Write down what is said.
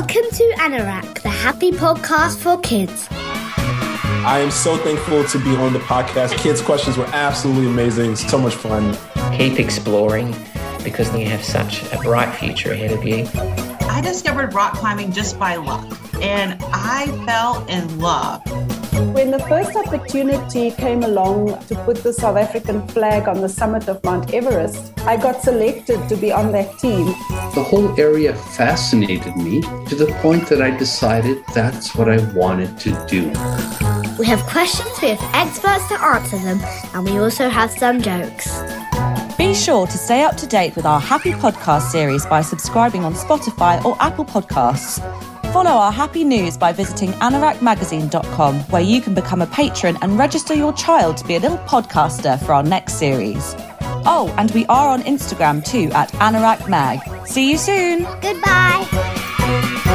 Welcome to Anorak, the happy podcast for kids. I am so thankful to be on the podcast. Kids' questions were absolutely amazing. So much fun. Keep exploring because you have such a bright future ahead of you. I discovered rock climbing just by luck, and I fell in love. When the first opportunity came along to put the South African flag on the summit of Mount Everest, I got selected to be on that team. The whole area fascinated me to the point that I decided that's what I wanted to do. We have questions, we have experts to answer them, and we also have some jokes. Be sure to stay up to date with our Happy Podcast series by subscribing on Spotify or Apple Podcasts. Follow our happy news by visiting anorakmagazine.com, where you can become a patron and register your child to be a little podcaster for our next series. Oh, and we are on Instagram too at Anorak Mag. See you soon. Goodbye.